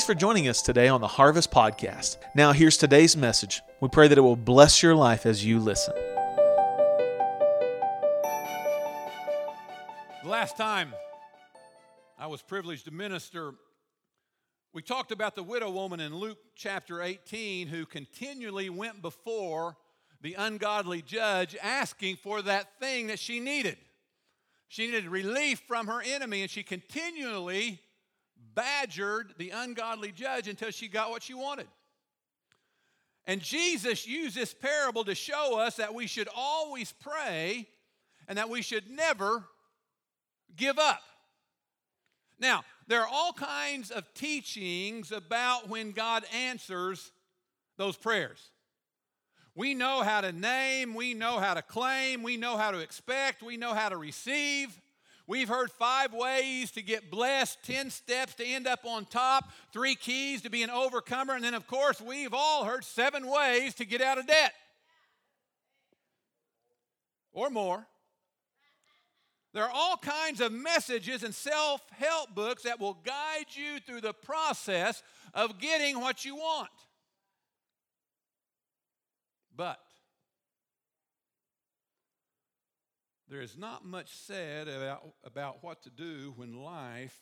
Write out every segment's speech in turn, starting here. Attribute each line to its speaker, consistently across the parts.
Speaker 1: Thanks for joining us today on the Harvest Podcast. Now, here's today's message. We pray that it will bless your life as you listen.
Speaker 2: The last time I was privileged to minister, we talked about the widow woman in Luke chapter 18 who continually went before the ungodly judge asking for that thing that she needed. She needed relief from her enemy, and she continually badgered the ungodly judge until she got what she wanted. And Jesus used this parable to show us that we should always pray and that we should never give up. Now, there are all kinds of teachings about when God answers those prayers. We know how to name, we know how to claim, we know how to expect, we know how to receive. We've heard five ways to get blessed, 10 steps to end up on top, three keys to be an overcomer, and then, of course, we've all heard seven ways to get out of debt or more. There are all kinds of messages and self help books that will guide you through the process of getting what you want. But there is not much said about, about what to do when life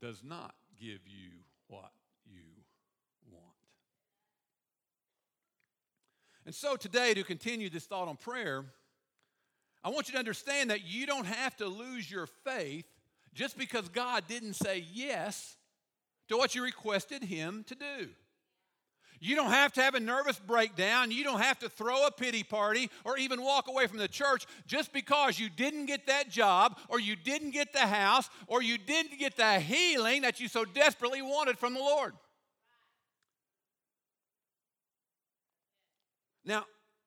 Speaker 2: does not give you what you want. And so today, to continue this thought on prayer, I want you to understand that you don't have to lose your faith just because God didn't say yes to what you requested Him to do. You don't have to have a nervous breakdown. You don't have to throw a pity party or even walk away from the church just because you didn't get that job or you didn't get the house or you didn't get the healing that you so desperately wanted from the Lord. Now,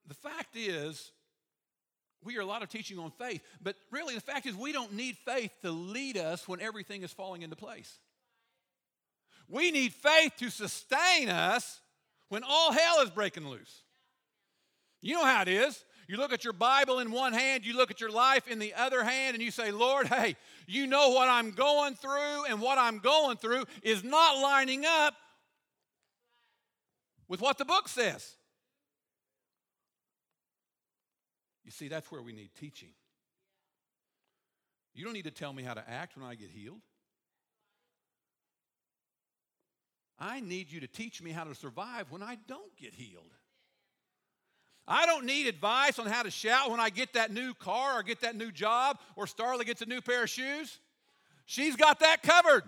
Speaker 2: the fact is, we hear a lot of teaching on faith, but really the fact is, we don't need faith to lead us when everything is falling into place. We need faith to sustain us when all hell is breaking loose. You know how it is. You look at your Bible in one hand, you look at your life in the other hand, and you say, Lord, hey, you know what I'm going through, and what I'm going through is not lining up with what the book says. You see, that's where we need teaching. You don't need to tell me how to act when I get healed. I need you to teach me how to survive when I don't get healed. I don't need advice on how to shout when I get that new car or get that new job or Starla gets a new pair of shoes. She's got that covered.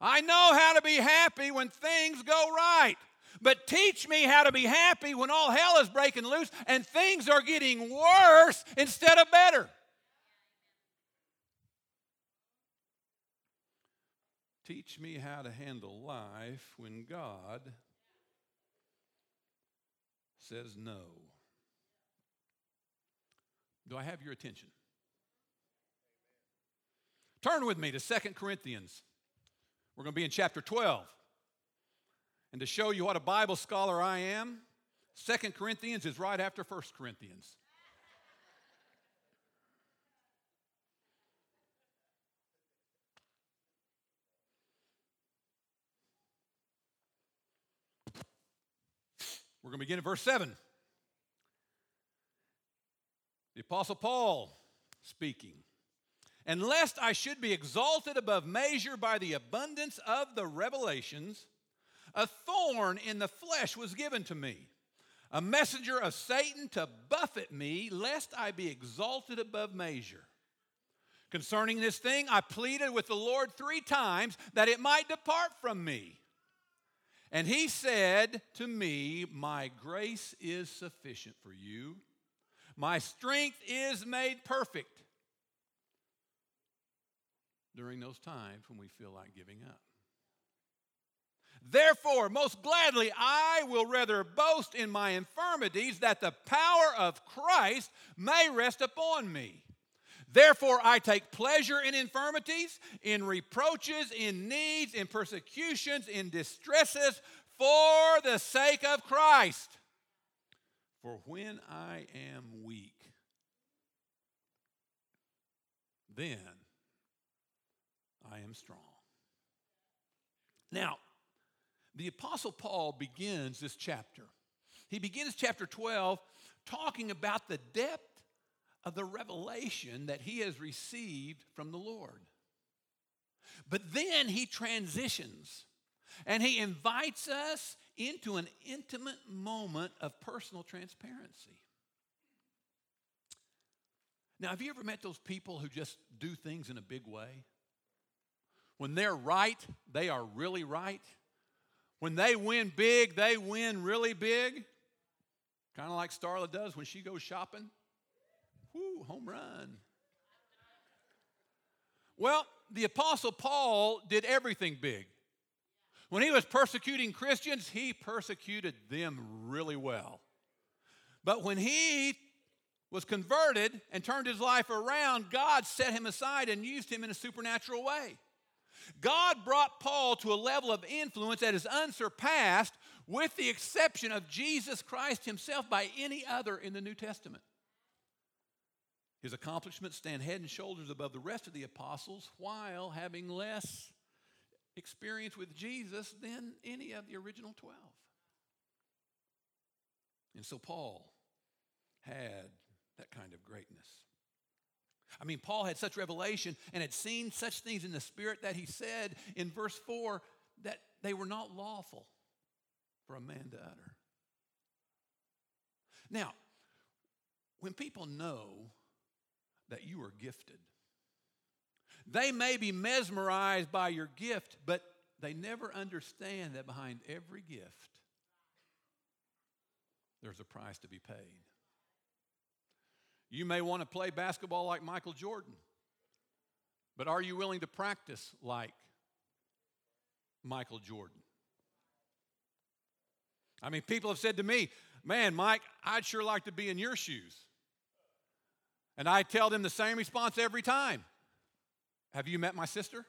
Speaker 2: I know how to be happy when things go right. But teach me how to be happy when all hell is breaking loose and things are getting worse instead of better. Teach me how to handle life when God says no. Do I have your attention? Turn with me to Second Corinthians. We're going to be in chapter 12. And to show you what a Bible scholar I am, Second Corinthians is right after First Corinthians. We're going to begin at verse 7. The Apostle Paul speaking. And lest I should be exalted above measure by the abundance of the revelations, a thorn in the flesh was given to me, a messenger of Satan to buffet me, lest I be exalted above measure. Concerning this thing, I pleaded with the Lord three times that it might depart from me. And he said to me, My grace is sufficient for you. My strength is made perfect during those times when we feel like giving up. Therefore, most gladly, I will rather boast in my infirmities that the power of Christ may rest upon me. Therefore, I take pleasure in infirmities, in reproaches, in needs, in persecutions, in distresses, for the sake of Christ. For when I am weak, then I am strong. Now, the Apostle Paul begins this chapter. He begins chapter 12 talking about the depth of the revelation that he has received from the Lord. But then he transitions and he invites us into an intimate moment of personal transparency. Now, have you ever met those people who just do things in a big way? When they're right, they are really right. When they win big, they win really big. Kind of like Starla does when she goes shopping. Whoo, home run. Well, the Apostle Paul did everything big. When he was persecuting Christians, he persecuted them really well. But when he was converted and turned his life around, God set him aside and used him in a supernatural way. God brought Paul to a level of influence that is unsurpassed, with the exception of Jesus Christ himself, by any other in the New Testament. His accomplishments stand head and shoulders above the rest of the apostles while having less experience with Jesus than any of the original 12. And so Paul had that kind of greatness. I mean, Paul had such revelation and had seen such things in the Spirit that he said in verse 4 that they were not lawful for a man to utter. Now, when people know that you are gifted, they may be mesmerized by your gift, but they never understand that behind every gift, there's a price to be paid. You may want to play basketball like Michael Jordan, but are you willing to practice like Michael Jordan? I mean, people have said to me, Man, Mike, I'd sure like to be in your shoes. And I tell them the same response every time Have you met my sister?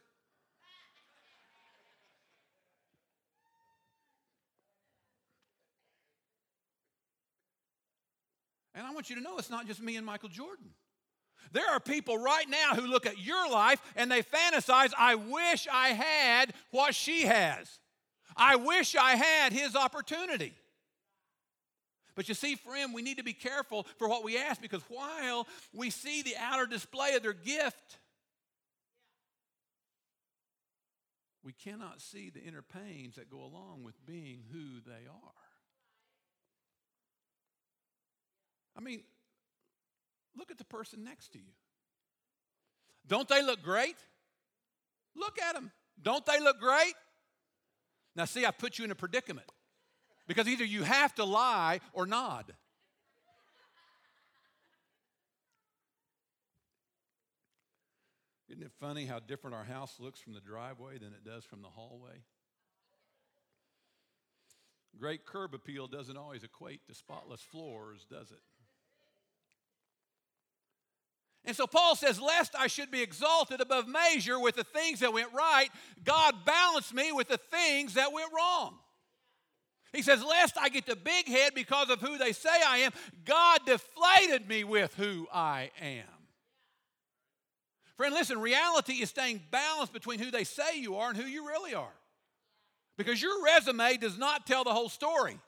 Speaker 2: And I want you to know it's not just me and Michael Jordan. There are people right now who look at your life and they fantasize, I wish I had what she has. I wish I had his opportunity. But you see, friend, we need to be careful for what we ask because while we see the outer display of their gift, we cannot see the inner pains that go along with being who they are. I mean, look at the person next to you. Don't they look great? Look at them. Don't they look great? Now, see, I put you in a predicament because either you have to lie or nod. Isn't it funny how different our house looks from the driveway than it does from the hallway? Great curb appeal doesn't always equate to spotless floors, does it? And so Paul says, Lest I should be exalted above measure with the things that went right, God balanced me with the things that went wrong. He says, Lest I get the big head because of who they say I am, God deflated me with who I am. Friend, listen, reality is staying balanced between who they say you are and who you really are. Because your resume does not tell the whole story.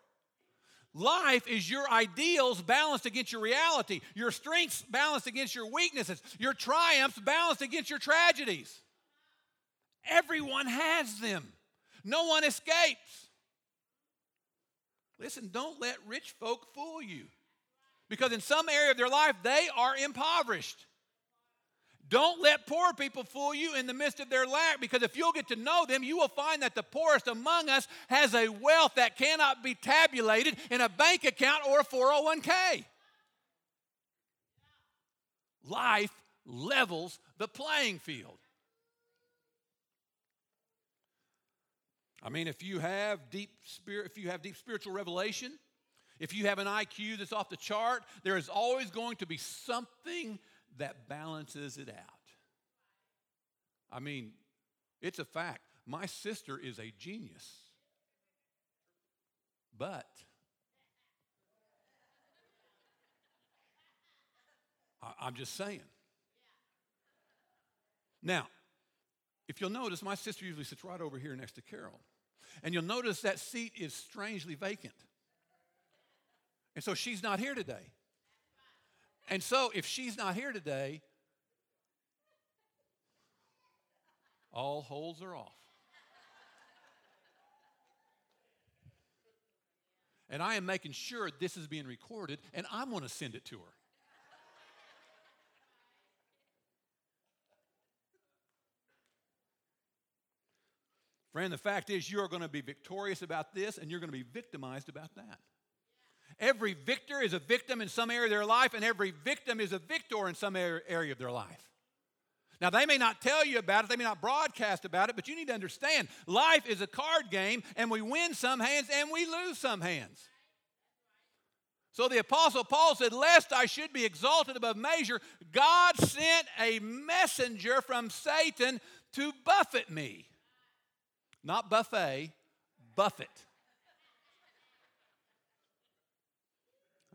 Speaker 2: Life is your ideals balanced against your reality, your strengths balanced against your weaknesses, your triumphs balanced against your tragedies. Everyone has them, no one escapes. Listen, don't let rich folk fool you because in some area of their life they are impoverished. Don't let poor people fool you in the midst of their lack because if you'll get to know them, you will find that the poorest among us has a wealth that cannot be tabulated in a bank account or a 401k. Life levels the playing field. I mean, if you have deep spirit, if you have deep spiritual revelation, if you have an IQ that's off the chart, there is always going to be something that balances it out. I mean, it's a fact. My sister is a genius. But I'm just saying. Now, if you'll notice, my sister usually sits right over here next to Carol. And you'll notice that seat is strangely vacant. And so she's not here today. And so if she's not here today, all holes are off. And I am making sure this is being recorded, and I'm going to send it to her. Friend, the fact is, you are going to be victorious about this, and you're going to be victimized about that. Every victor is a victim in some area of their life, and every victim is a victor in some area of their life. Now, they may not tell you about it, they may not broadcast about it, but you need to understand life is a card game, and we win some hands and we lose some hands. So the Apostle Paul said, Lest I should be exalted above measure, God sent a messenger from Satan to buffet me. Not buffet, buffet.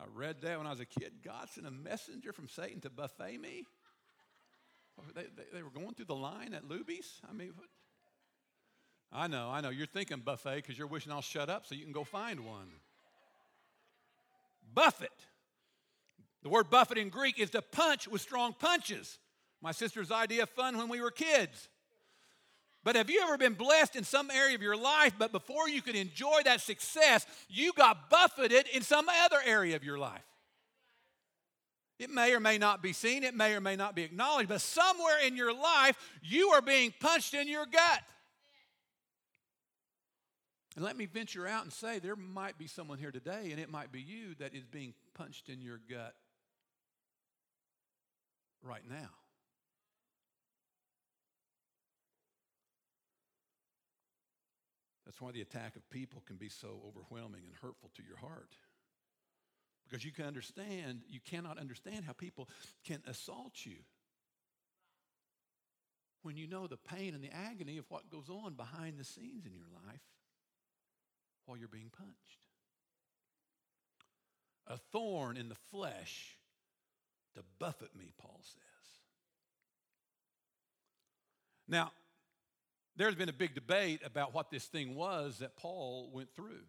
Speaker 2: I read that when I was a kid. God sent a messenger from Satan to buffet me. They, they, they were going through the line at Luby's. I mean, what? I know, I know. You're thinking buffet because you're wishing I'll shut up so you can go find one. Buffet. The word buffet in Greek is to punch with strong punches. My sister's idea of fun when we were kids. But have you ever been blessed in some area of your life, but before you could enjoy that success, you got buffeted in some other area of your life? It may or may not be seen, it may or may not be acknowledged, but somewhere in your life, you are being punched in your gut. And let me venture out and say there might be someone here today, and it might be you, that is being punched in your gut right now. That's why the attack of people can be so overwhelming and hurtful to your heart. Because you can understand, you cannot understand how people can assault you when you know the pain and the agony of what goes on behind the scenes in your life while you're being punched. A thorn in the flesh to buffet me, Paul says. Now, there's been a big debate about what this thing was that Paul went through.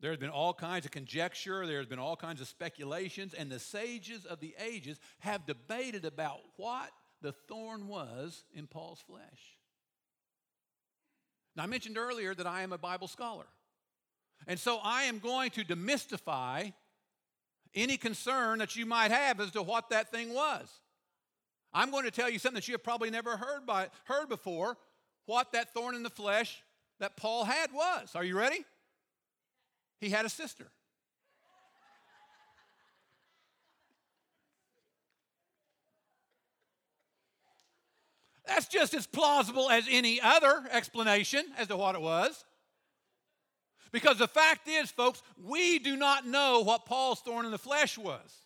Speaker 2: There's been all kinds of conjecture, there's been all kinds of speculations, and the sages of the ages have debated about what the thorn was in Paul's flesh. Now, I mentioned earlier that I am a Bible scholar. And so I am going to demystify any concern that you might have as to what that thing was. I'm going to tell you something that you have probably never heard, by, heard before what that thorn in the flesh that Paul had was. Are you ready? He had a sister. That's just as plausible as any other explanation as to what it was. Because the fact is, folks, we do not know what Paul's thorn in the flesh was.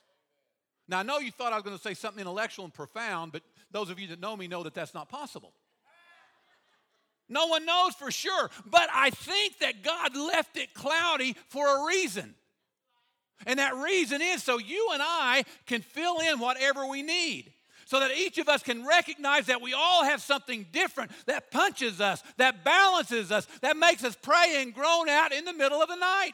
Speaker 2: Now, I know you thought I was going to say something intellectual and profound, but those of you that know me know that that's not possible. No one knows for sure, but I think that God left it cloudy for a reason. And that reason is so you and I can fill in whatever we need. So that each of us can recognize that we all have something different that punches us, that balances us, that makes us pray and groan out in the middle of the night.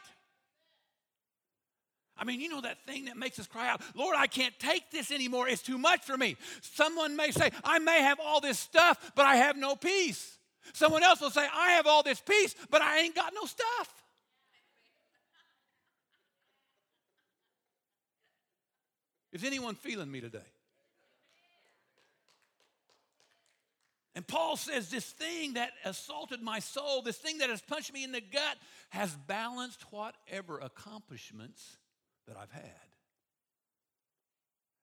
Speaker 2: I mean, you know that thing that makes us cry out, Lord, I can't take this anymore. It's too much for me. Someone may say, I may have all this stuff, but I have no peace. Someone else will say, I have all this peace, but I ain't got no stuff. Is anyone feeling me today? And Paul says, This thing that assaulted my soul, this thing that has punched me in the gut, has balanced whatever accomplishments that I've had.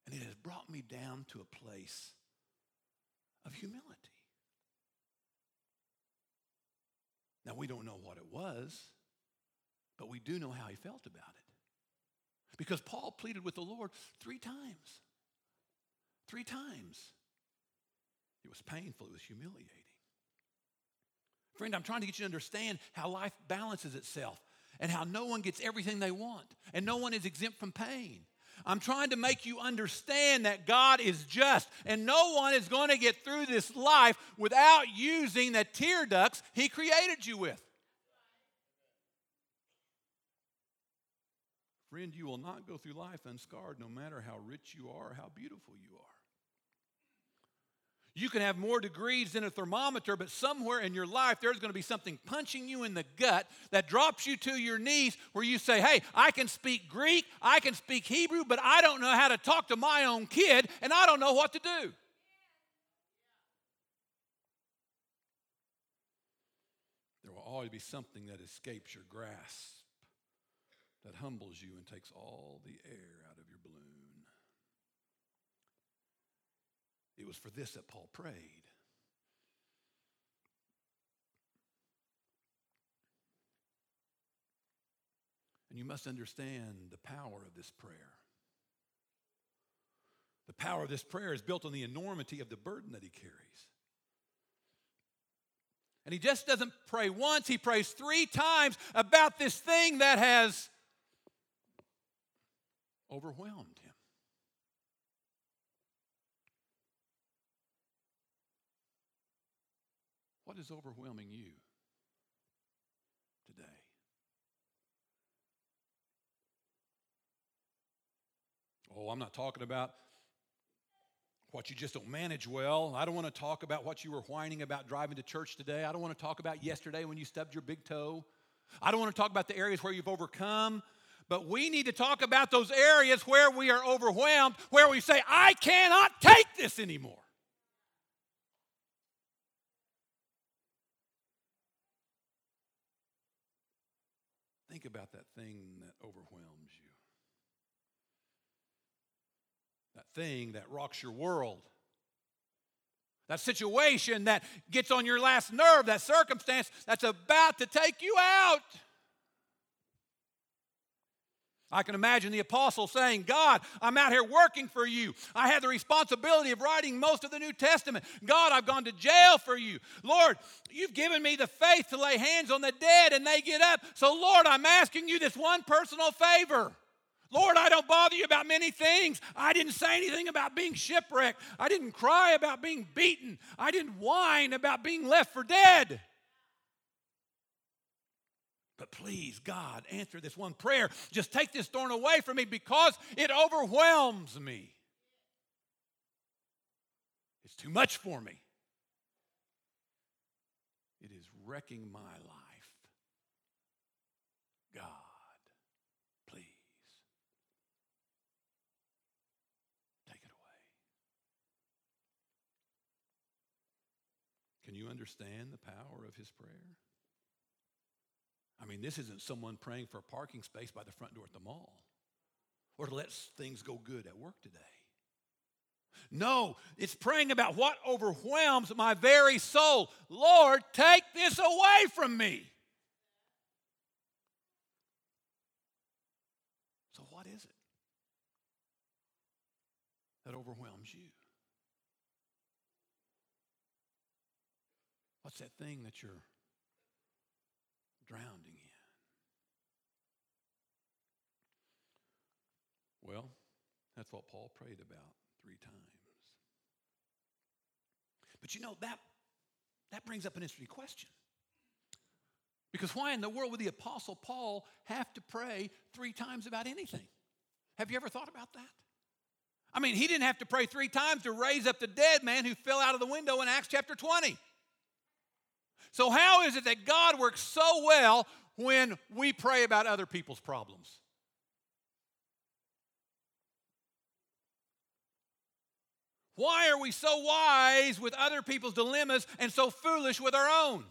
Speaker 2: And it has brought me down to a place of humility. Now, we don't know what it was, but we do know how he felt about it. Because Paul pleaded with the Lord three times. Three times. It was painful, it was humiliating. Friend, I'm trying to get you to understand how life balances itself and how no one gets everything they want and no one is exempt from pain. I'm trying to make you understand that God is just, and no one is going to get through this life without using the tear ducts He created you with. Friend, you will not go through life unscarred no matter how rich you are or how beautiful you are. You can have more degrees than a thermometer, but somewhere in your life there's going to be something punching you in the gut that drops you to your knees where you say, Hey, I can speak Greek, I can speak Hebrew, but I don't know how to talk to my own kid, and I don't know what to do. There will always be something that escapes your grasp that humbles you and takes all the air out of your balloon. It was for this that Paul prayed. And you must understand the power of this prayer. The power of this prayer is built on the enormity of the burden that he carries. And he just doesn't pray once, he prays three times about this thing that has overwhelmed him. What is overwhelming you today? Oh, I'm not talking about what you just don't manage well. I don't want to talk about what you were whining about driving to church today. I don't want to talk about yesterday when you stubbed your big toe. I don't want to talk about the areas where you've overcome. But we need to talk about those areas where we are overwhelmed, where we say, I cannot take this anymore. Think about that thing that overwhelms you. That thing that rocks your world. That situation that gets on your last nerve, that circumstance that's about to take you out. I can imagine the apostle saying, God, I'm out here working for you. I had the responsibility of writing most of the New Testament. God, I've gone to jail for you. Lord, you've given me the faith to lay hands on the dead and they get up. So, Lord, I'm asking you this one personal favor. Lord, I don't bother you about many things. I didn't say anything about being shipwrecked. I didn't cry about being beaten. I didn't whine about being left for dead. But please, God, answer this one prayer. Just take this thorn away from me because it overwhelms me. It's too much for me. It is wrecking my life. God, please take it away. Can you understand the power of his prayer? I mean, this isn't someone praying for a parking space by the front door at the mall or to let things go good at work today. No, it's praying about what overwhelms my very soul. Lord, take this away from me. So, what is it that overwhelms you? What's that thing that you're drowning in. Well, that's what Paul prayed about three times. But you know, that, that brings up an interesting question. Because why in the world would the Apostle Paul have to pray three times about anything? Have you ever thought about that? I mean, he didn't have to pray three times to raise up the dead man who fell out of the window in Acts chapter 20. So, how is it that God works so well when we pray about other people's problems? Why are we so wise with other people's dilemmas and so foolish with our own?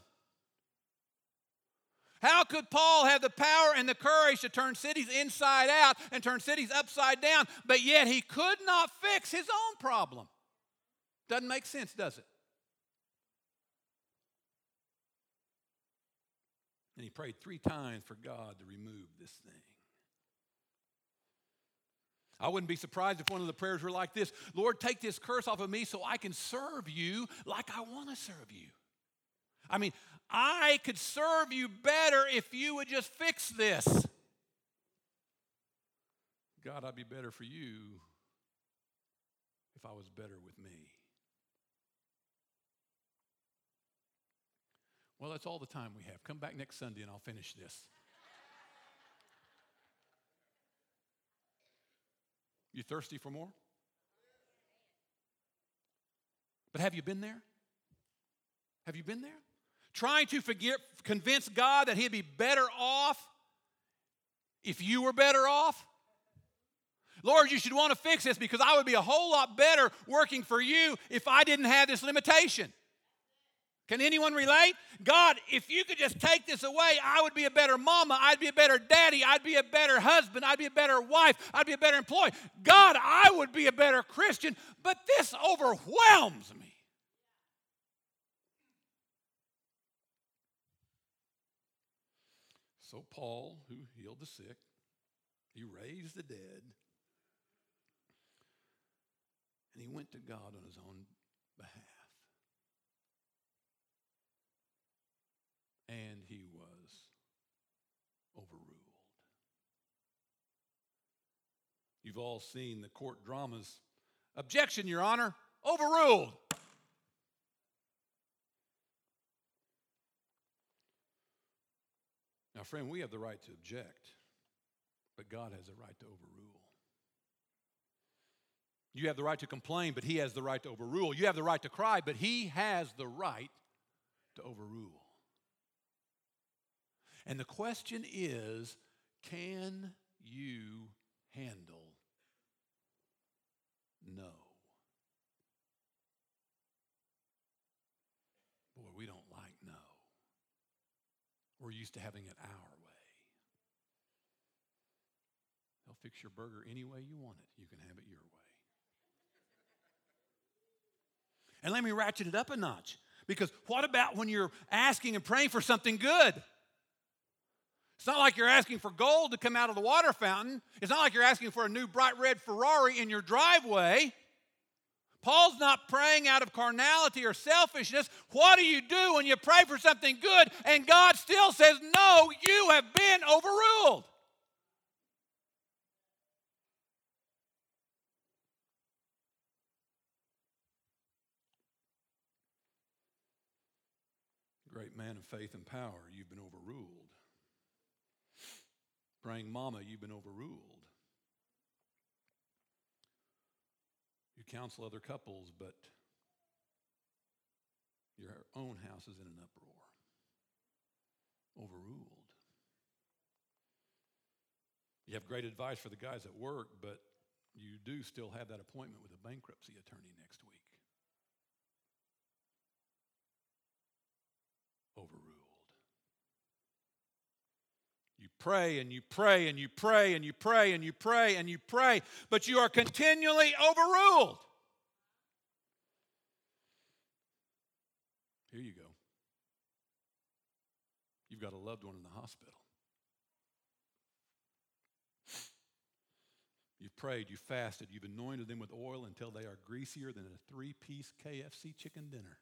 Speaker 2: How could Paul have the power and the courage to turn cities inside out and turn cities upside down, but yet he could not fix his own problem? Doesn't make sense, does it? And he prayed three times for God to remove this thing. I wouldn't be surprised if one of the prayers were like this Lord, take this curse off of me so I can serve you like I want to serve you. I mean, I could serve you better if you would just fix this. God, I'd be better for you if I was better with me. Well, that's all the time we have. Come back next Sunday and I'll finish this. You thirsty for more? But have you been there? Have you been there? Trying to forget, convince God that He'd be better off if you were better off? Lord, you should want to fix this because I would be a whole lot better working for you if I didn't have this limitation. Can anyone relate? God, if you could just take this away, I would be a better mama. I'd be a better daddy. I'd be a better husband. I'd be a better wife. I'd be a better employee. God, I would be a better Christian, but this overwhelms me. So, Paul, who healed the sick, he raised the dead, and he went to God on his own behalf. And he was overruled. You've all seen the court dramas. Objection, Your Honor, overruled. Now, friend, we have the right to object, but God has the right to overrule. You have the right to complain, but He has the right to overrule. You have the right to cry, but He has the right to overrule. And the question is can you handle no? Boy, we don't like no. We're used to having it our way. They'll fix your burger any way you want it. You can have it your way. And let me ratchet it up a notch. Because what about when you're asking and praying for something good? It's not like you're asking for gold to come out of the water fountain. It's not like you're asking for a new bright red Ferrari in your driveway. Paul's not praying out of carnality or selfishness. What do you do when you pray for something good and God still says, No, you have been overruled? Great man of faith and power, you've been overruled. Praying mama, you've been overruled. You counsel other couples, but your own house is in an uproar. Overruled. You have great advice for the guys at work, but you do still have that appointment with a bankruptcy attorney next week. Overruled. You pray and you pray and you pray and you pray and you pray and you pray, but you are continually overruled. Here you go. You've got a loved one in the hospital. You've prayed, you've fasted, you've anointed them with oil until they are greasier than a three piece KFC chicken dinner.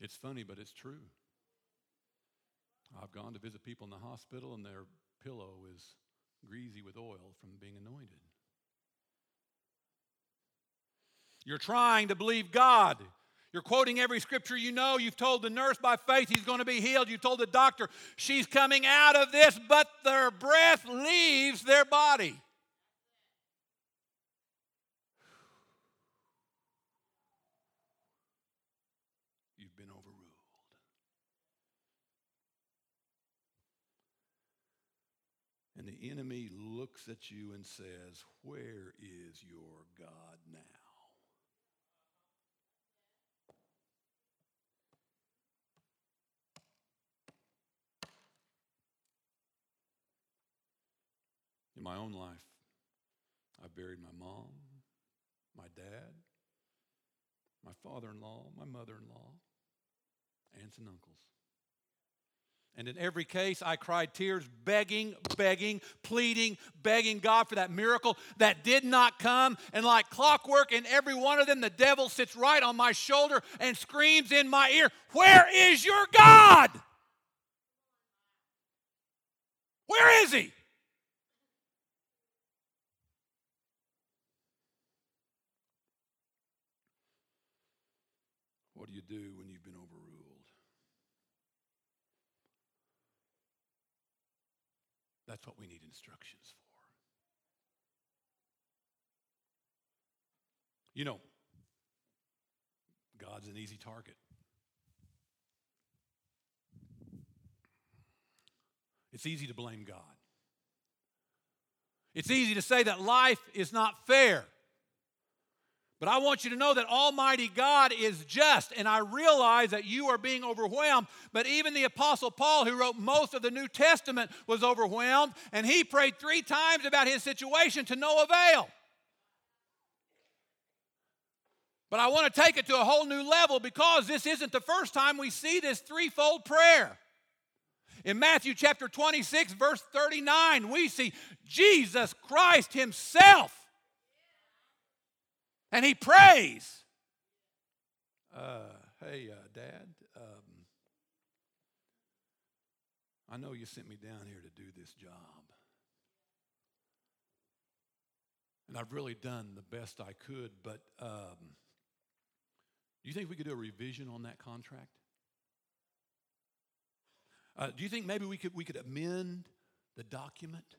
Speaker 2: It's funny, but it's true. I've gone to visit people in the hospital, and their pillow is greasy with oil from being anointed. You're trying to believe God. You're quoting every scripture you know. You've told the nurse by faith he's going to be healed. You've told the doctor she's coming out of this, but their breath leaves their body. You've been overruled. And the enemy looks at you and says, Where is your God now? In my own life, I buried my mom, my dad, my father in law, my mother in law, aunts and uncles. And in every case, I cried tears, begging, begging, pleading, begging God for that miracle that did not come. And like clockwork, in every one of them, the devil sits right on my shoulder and screams in my ear, Where is your God? Where is he? Instructions for. You know, God's an easy target. It's easy to blame God. It's easy to say that life is not fair. But I want you to know that Almighty God is just, and I realize that you are being overwhelmed. But even the Apostle Paul, who wrote most of the New Testament, was overwhelmed, and he prayed three times about his situation to no avail. But I want to take it to a whole new level because this isn't the first time we see this threefold prayer. In Matthew chapter 26, verse 39, we see Jesus Christ Himself and he prays. Uh, hey, uh, Dad, um, I know you sent me down here to do this job. And I've really done the best I could, but um, do you think we could do a revision on that contract? Uh, do you think maybe we could, we could amend the document?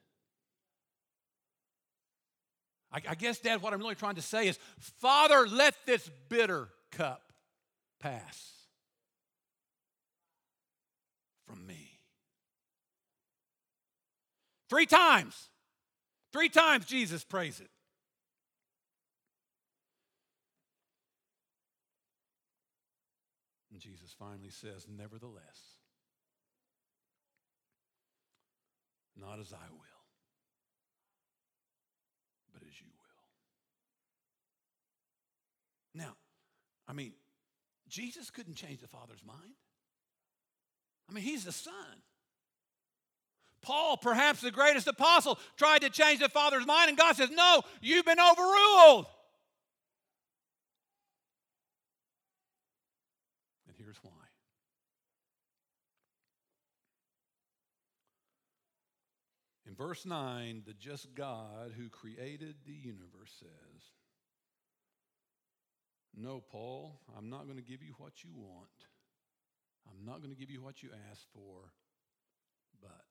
Speaker 2: I, I guess, Dad, what I'm really trying to say is Father, let this bitter cup pass from me. Three times. Three times Jesus prays it. And Jesus finally says, Nevertheless, not as I will Now, I mean, Jesus couldn't change the Father's mind. I mean, he's the Son. Paul, perhaps the greatest apostle, tried to change the Father's mind, and God says, No, you've been overruled. And here's why. In verse 9, the just God who created the universe says, no, Paul, I'm not going to give you what you want. I'm not going to give you what you asked for, but,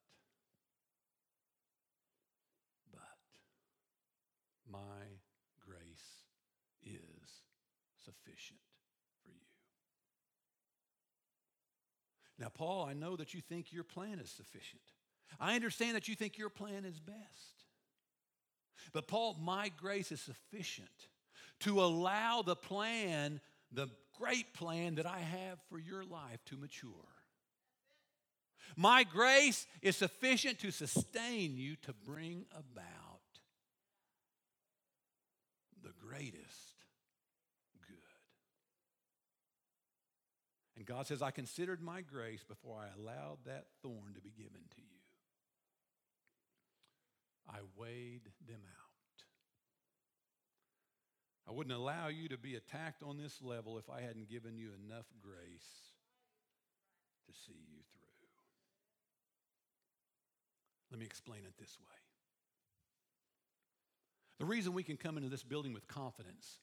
Speaker 2: but, my grace is sufficient for you. Now, Paul, I know that you think your plan is sufficient. I understand that you think your plan is best. But, Paul, my grace is sufficient to allow the plan, the great plan that I have for your life to mature. My grace is sufficient to sustain you to bring about the greatest good. And God says, I considered my grace before I allowed that thorn to be given to you. I weighed them out. I wouldn't allow you to be attacked on this level if I hadn't given you enough grace to see you through. Let me explain it this way. The reason we can come into this building with confidence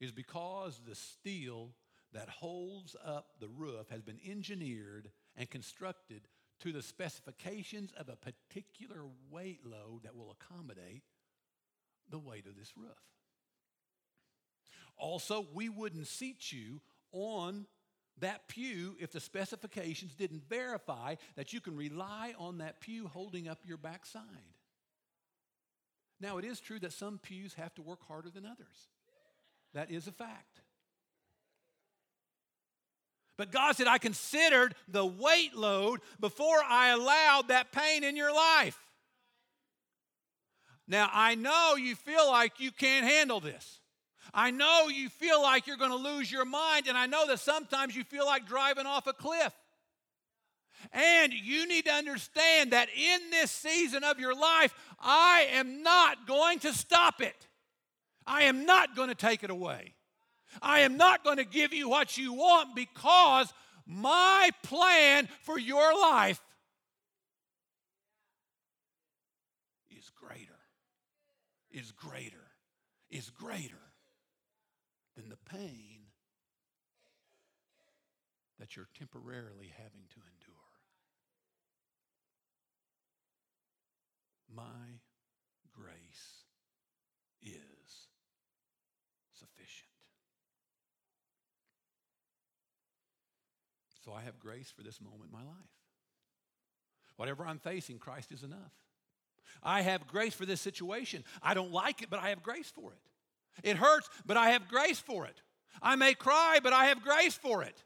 Speaker 2: is because the steel that holds up the roof has been engineered and constructed to the specifications of a particular weight load that will accommodate the weight of this roof. Also, we wouldn't seat you on that pew if the specifications didn't verify that you can rely on that pew holding up your backside. Now, it is true that some pews have to work harder than others. That is a fact. But God said, I considered the weight load before I allowed that pain in your life. Now, I know you feel like you can't handle this. I know you feel like you're going to lose your mind, and I know that sometimes you feel like driving off a cliff. And you need to understand that in this season of your life, I am not going to stop it. I am not going to take it away. I am not going to give you what you want because my plan for your life is greater, is greater, is greater pain that you're temporarily having to endure. My grace is sufficient. So I have grace for this moment in my life. Whatever I'm facing, Christ is enough. I have grace for this situation. I don't like it, but I have grace for it. It hurts, but I have grace for it. I may cry, but I have grace for it.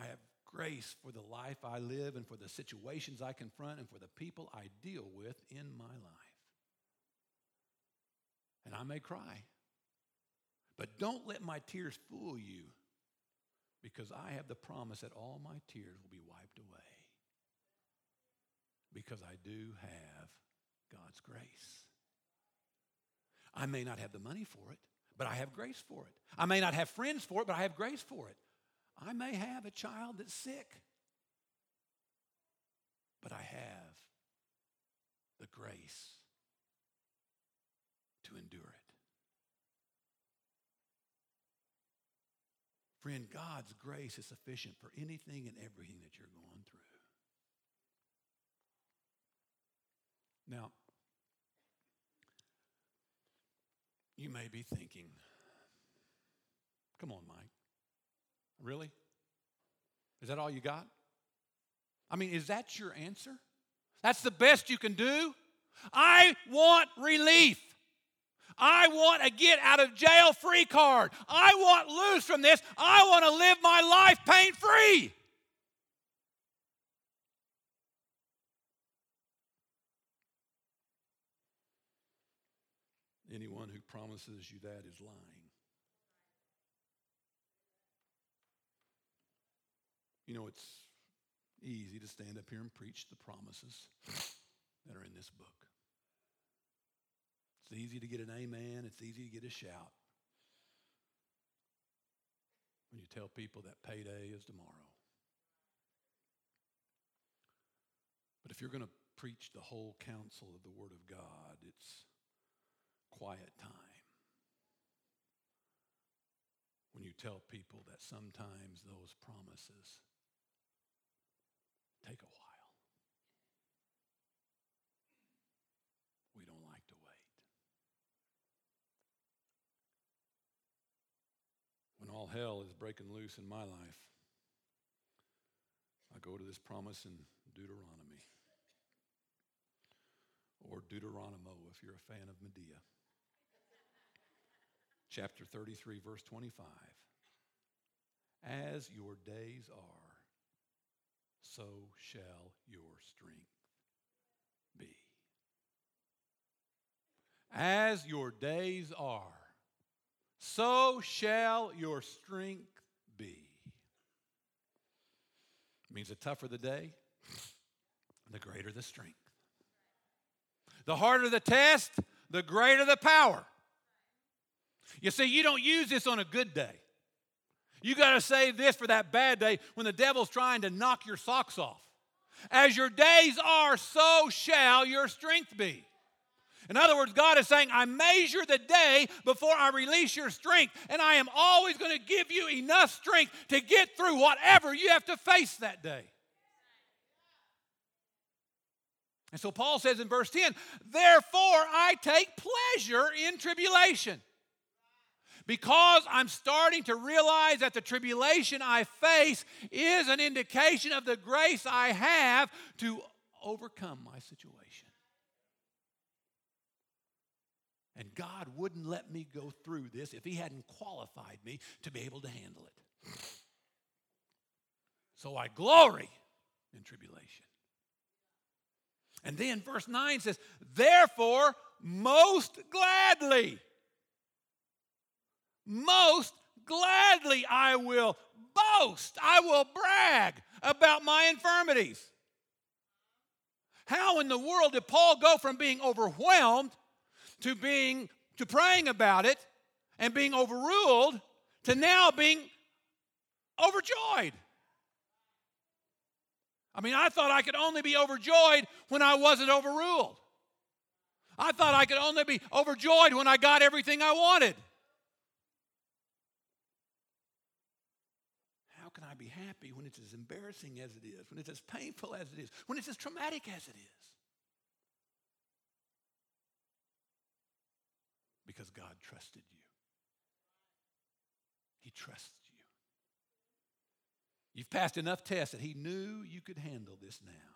Speaker 2: I have grace for the life I live and for the situations I confront and for the people I deal with in my life. And I may cry, but don't let my tears fool you because I have the promise that all my tears will be wiped away because I do have God's grace. I may not have the money for it, but I have grace for it. I may not have friends for it, but I have grace for it. I may have a child that's sick, but I have the grace to endure it. Friend, God's grace is sufficient for anything and everything that you're going through. Now, you may be thinking, come on, Mike. Really? Is that all you got? I mean, is that your answer? That's the best you can do? I want relief. I want a get out of jail free card. I want loose from this. I want to live my life pain free. Anyone who promises you that is lying. You know, it's easy to stand up here and preach the promises that are in this book. It's easy to get an amen, it's easy to get a shout. When you tell people that payday is tomorrow. But if you're going to preach the whole counsel of the Word of God, it's quiet time. When you tell people that sometimes those promises take a while. We don't like to wait. When all hell is breaking loose in my life, I go to this promise in Deuteronomy or Deuteronomo if you're a fan of Madea. Chapter 33, verse 25. As your days are, so shall your strength be. As your days are, so shall your strength be. It means the tougher the day, the greater the strength. The harder the test, the greater the power. You see, you don't use this on a good day. You got to save this for that bad day when the devil's trying to knock your socks off. As your days are, so shall your strength be. In other words, God is saying, I measure the day before I release your strength, and I am always going to give you enough strength to get through whatever you have to face that day. And so Paul says in verse 10, Therefore I take pleasure in tribulation because I'm starting to realize that the tribulation I face is an indication of the grace I have to overcome my situation. And God wouldn't let me go through this if He hadn't qualified me to be able to handle it. So I glory in tribulation. And then verse 9 says, Therefore, most gladly most gladly I will boast, I will brag about my infirmities. How in the world did Paul go from being overwhelmed to being to praying about it and being overruled to now being overjoyed? I mean, I thought I could only be overjoyed when I wasn't overruled. I thought I could only be overjoyed when I got everything I wanted. How can I be happy when it's as embarrassing as it is, when it's as painful as it is, when it's as traumatic as it is? Because God trusted you. He trusts you. You've passed enough tests that He knew you could handle this now.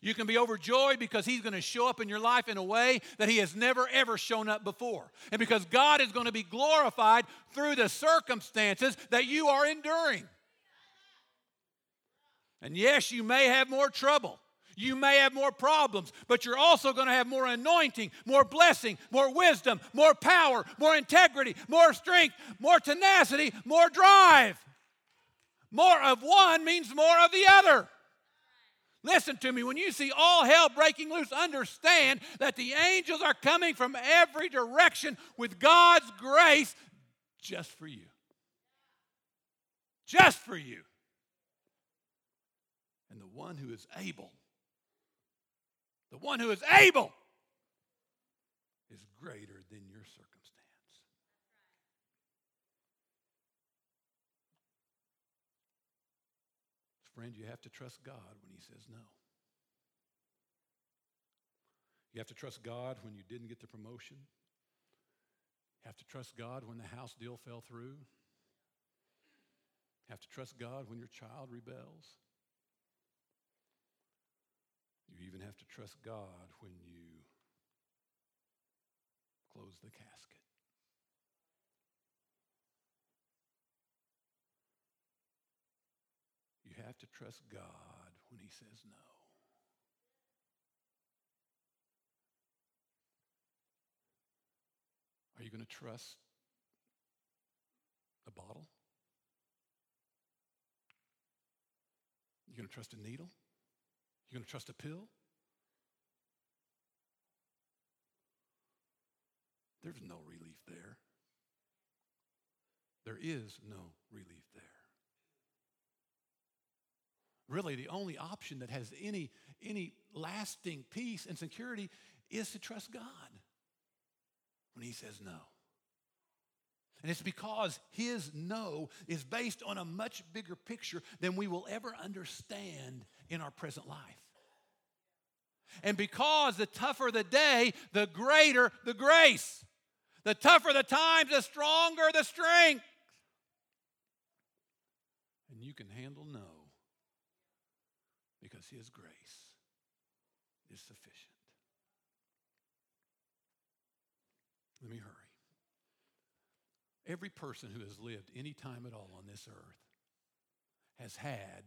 Speaker 2: You can be overjoyed because He's going to show up in your life in a way that He has never, ever shown up before. And because God is going to be glorified through the circumstances that you are enduring. And yes, you may have more trouble. You may have more problems, but you're also going to have more anointing, more blessing, more wisdom, more power, more integrity, more strength, more tenacity, more drive. More of one means more of the other. Listen to me, when you see all hell breaking loose, understand that the angels are coming from every direction with God's grace just for you. Just for you. And the one who is able, the one who is able, is greater than your circumstance. Friend, you have to trust God when He says no. You have to trust God when you didn't get the promotion. You have to trust God when the house deal fell through. You have to trust God when your child rebels. You even have to trust God when you close the casket. Have to trust God when He says no. Are you going to trust a bottle? You going to trust a needle? You going to trust a pill? There's no relief there. There is no relief there really the only option that has any, any lasting peace and security is to trust God when He says no. And it's because his no is based on a much bigger picture than we will ever understand in our present life. And because the tougher the day, the greater the grace. The tougher the times, the stronger the strength. And you can handle no because His grace is sufficient. Let me hurry. Every person who has lived any time at all on this earth has had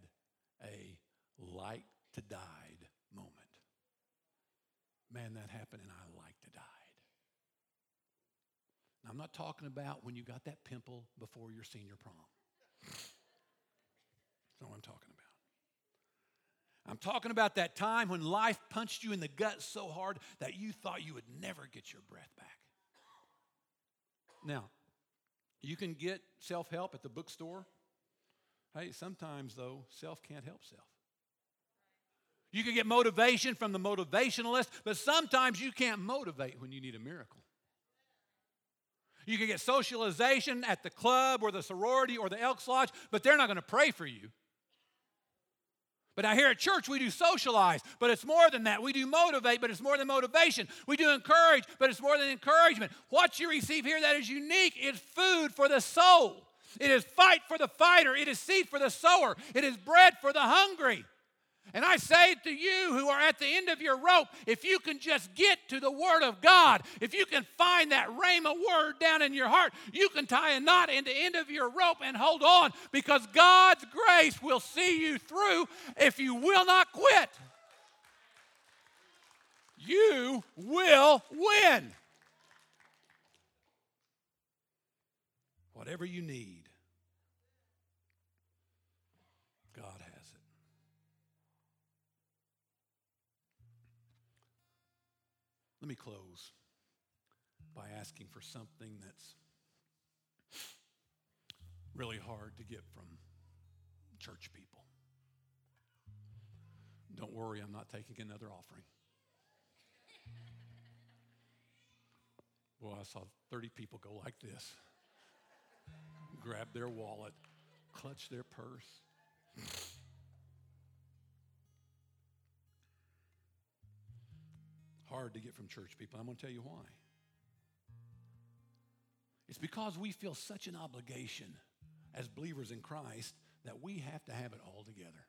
Speaker 2: a like to died moment. Man, that happened and I like to died. Now, I'm not talking about when you got that pimple before your senior prom. That's not what I'm talking about. I'm talking about that time when life punched you in the gut so hard that you thought you would never get your breath back. Now, you can get self help at the bookstore. Hey, sometimes, though, self can't help self. You can get motivation from the motivationalist, but sometimes you can't motivate when you need a miracle. You can get socialization at the club or the sorority or the Elks Lodge, but they're not going to pray for you. But now here at church, we do socialize, but it's more than that. We do motivate, but it's more than motivation. We do encourage, but it's more than encouragement. What you receive here that is unique is food for the soul. It is fight for the fighter. It is seed for the sower. It is bread for the hungry. And I say to you who are at the end of your rope, if you can just get to the Word of God, if you can find that rhema word down in your heart, you can tie a knot in the end of your rope and hold on because God's grace will see you through if you will not quit. You will win. Whatever you need Let me close by asking for something that's really hard to get from church people. Don't worry, I'm not taking another offering. Well, I saw 30 people go like this grab their wallet, clutch their purse. Hard to get from church people. I'm going to tell you why. It's because we feel such an obligation as believers in Christ that we have to have it all together.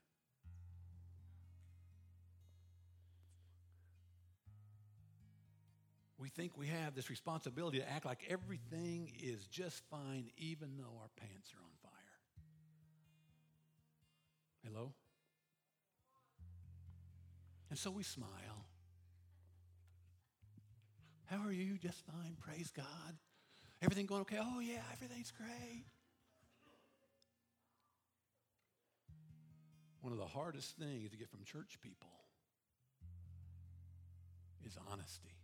Speaker 2: We think we have this responsibility to act like everything is just fine, even though our pants are on fire. Hello? And so we smile. How are you? Just fine. Praise God. Everything going okay? Oh, yeah, everything's great. One of the hardest things to get from church people is honesty.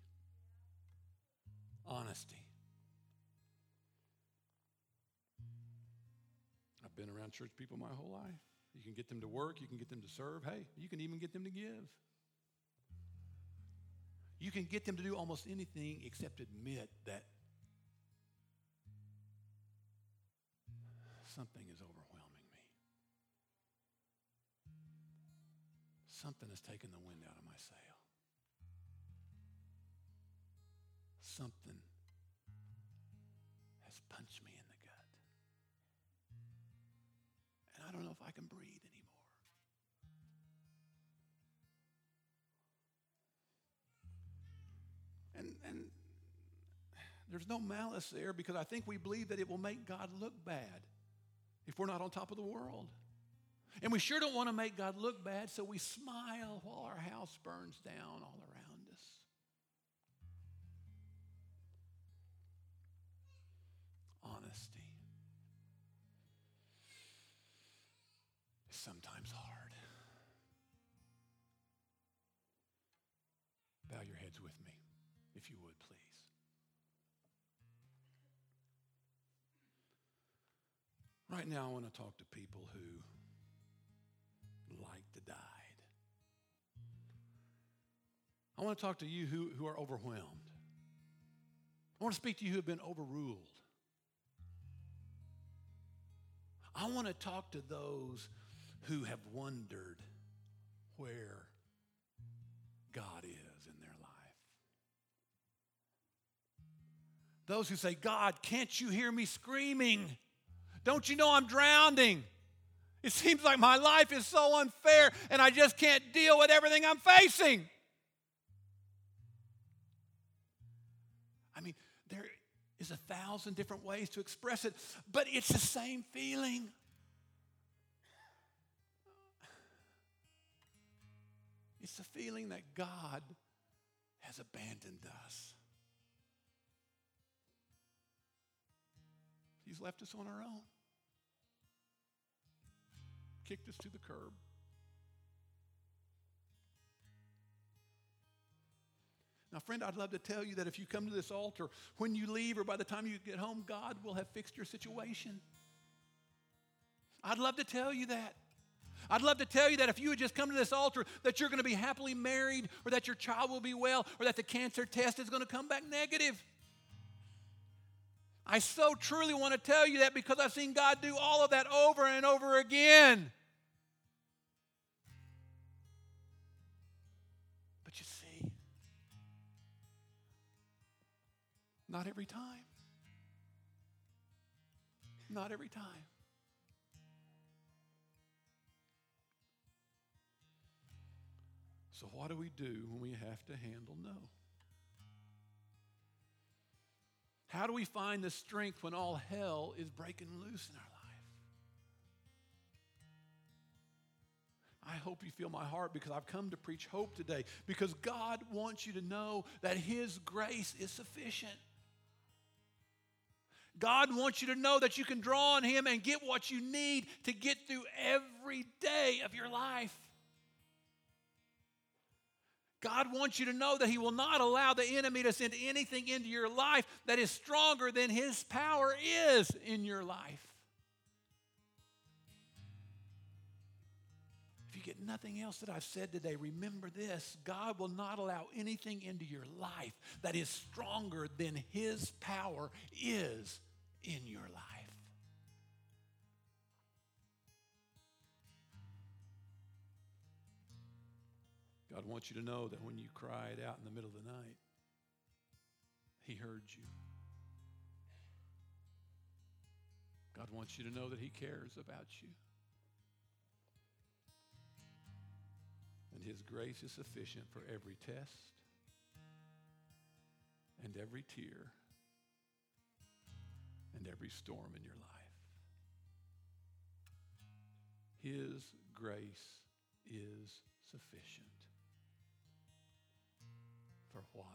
Speaker 2: Honesty. I've been around church people my whole life. You can get them to work, you can get them to serve. Hey, you can even get them to give. You can get them to do almost anything except admit that something is overwhelming me. Something has taken the wind out of my sail. Something has punched me in the gut. And I don't know if I can breathe And, and there's no malice there because I think we believe that it will make God look bad if we're not on top of the world. And we sure don't want to make God look bad, so we smile while our house burns down all around us. Honesty is sometimes hard. Right now, I want to talk to people who like to died. I want to talk to you who, who are overwhelmed. I want to speak to you who have been overruled. I want to talk to those who have wondered where God is in their life. Those who say, God, can't you hear me screaming? Don't you know I'm drowning? It seems like my life is so unfair and I just can't deal with everything I'm facing. I mean, there is a thousand different ways to express it, but it's the same feeling. It's the feeling that God has abandoned us. He's left us on our own kicked us to the curb. Now, friend, I'd love to tell you that if you come to this altar, when you leave or by the time you get home, God will have fixed your situation. I'd love to tell you that. I'd love to tell you that if you would just come to this altar, that you're going to be happily married, or that your child will be well, or that the cancer test is going to come back negative. I so truly want to tell you that because I've seen God do all of that over and over again. Not every time. Not every time. So, what do we do when we have to handle no? How do we find the strength when all hell is breaking loose in our life? I hope you feel my heart because I've come to preach hope today because God wants you to know that His grace is sufficient. God wants you to know that you can draw on Him and get what you need to get through every day of your life. God wants you to know that He will not allow the enemy to send anything into your life that is stronger than His power is in your life. If you get nothing else that I've said today, remember this God will not allow anything into your life that is stronger than His power is in your life. God wants you to know that when you cried out in the middle of the night, He heard you. God wants you to know that He cares about you. And His grace is sufficient for every test and every tear and every storm in your life. His grace is sufficient for what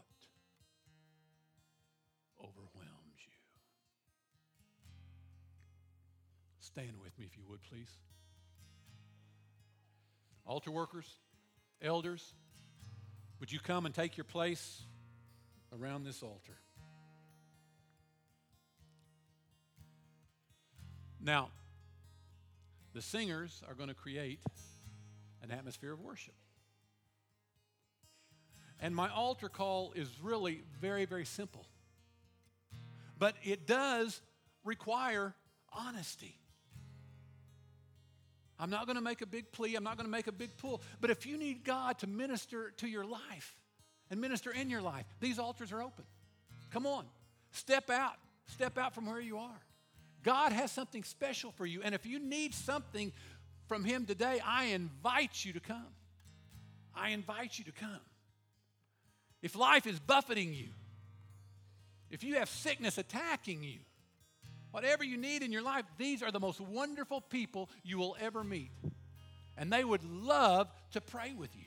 Speaker 2: overwhelms you. Stand with me if you would, please. Altar workers, elders, would you come and take your place around this altar? Now, the singers are going to create an atmosphere of worship. And my altar call is really very, very simple. But it does require honesty. I'm not going to make a big plea, I'm not going to make a big pull. But if you need God to minister to your life and minister in your life, these altars are open. Come on, step out, step out from where you are. God has something special for you. And if you need something from Him today, I invite you to come. I invite you to come. If life is buffeting you, if you have sickness attacking you, whatever you need in your life, these are the most wonderful people you will ever meet. And they would love to pray with you.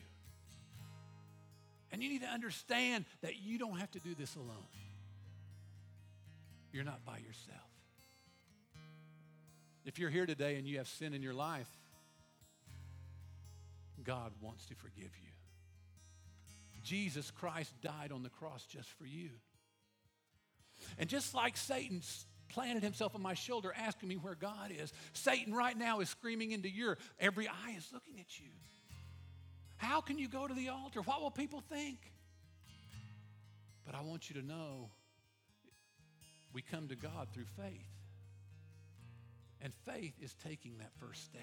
Speaker 2: And you need to understand that you don't have to do this alone. You're not by yourself. If you're here today and you have sin in your life, God wants to forgive you. Jesus Christ died on the cross just for you. And just like Satan planted himself on my shoulder asking me where God is, Satan right now is screaming into your every eye is looking at you. How can you go to the altar? What will people think? But I want you to know we come to God through faith. And faith is taking that first step.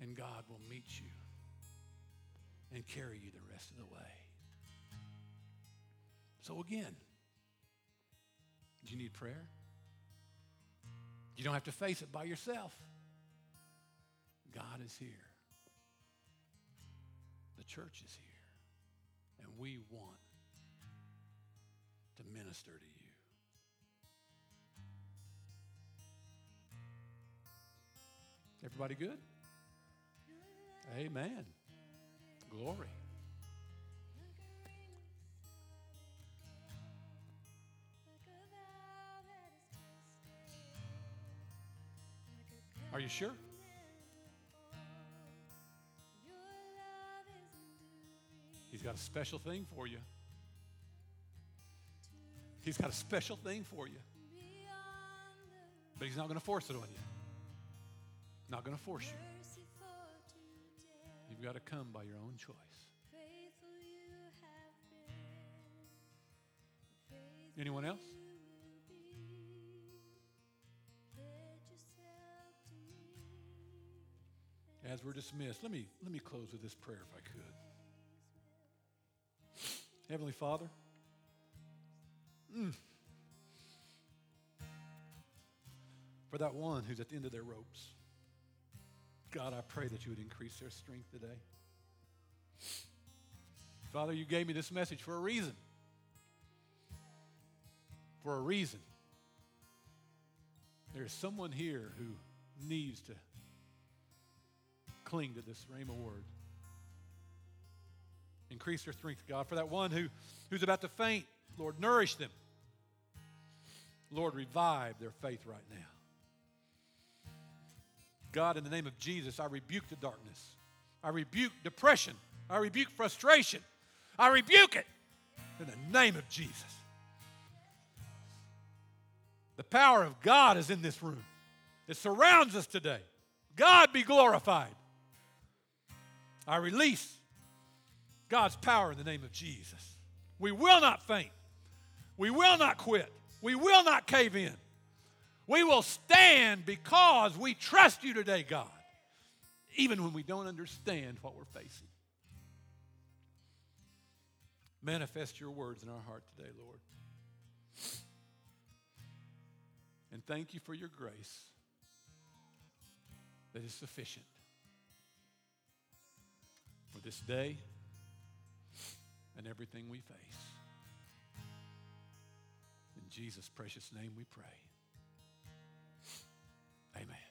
Speaker 2: And God will meet you and carry you the rest of the way. So, again, do you need prayer? You don't have to face it by yourself. God is here. The church is here. And we want to minister to you. Everybody good? Amen. Glory. Are you sure? He's got a special thing for you. He's got a special thing for you. But he's not going to force it on you. Not going to force you. You've got to come by your own choice. Anyone else? As we're dismissed, let me let me close with this prayer if I could. Heavenly Father, mm, for that one who's at the end of their ropes. God, I pray that you would increase their strength today. Father, you gave me this message for a reason. For a reason. There is someone here who needs to cling to this rhema word. Increase their strength, God. For that one who, who's about to faint, Lord, nourish them. Lord, revive their faith right now. God, in the name of Jesus, I rebuke the darkness. I rebuke depression. I rebuke frustration. I rebuke it in the name of Jesus. The power of God is in this room, it surrounds us today. God be glorified. I release God's power in the name of Jesus. We will not faint. We will not quit. We will not cave in. We will stand because we trust you today, God, even when we don't understand what we're facing. Manifest your words in our heart today, Lord. And thank you for your grace that is sufficient for this day and everything we face. In Jesus' precious name we pray. Amen.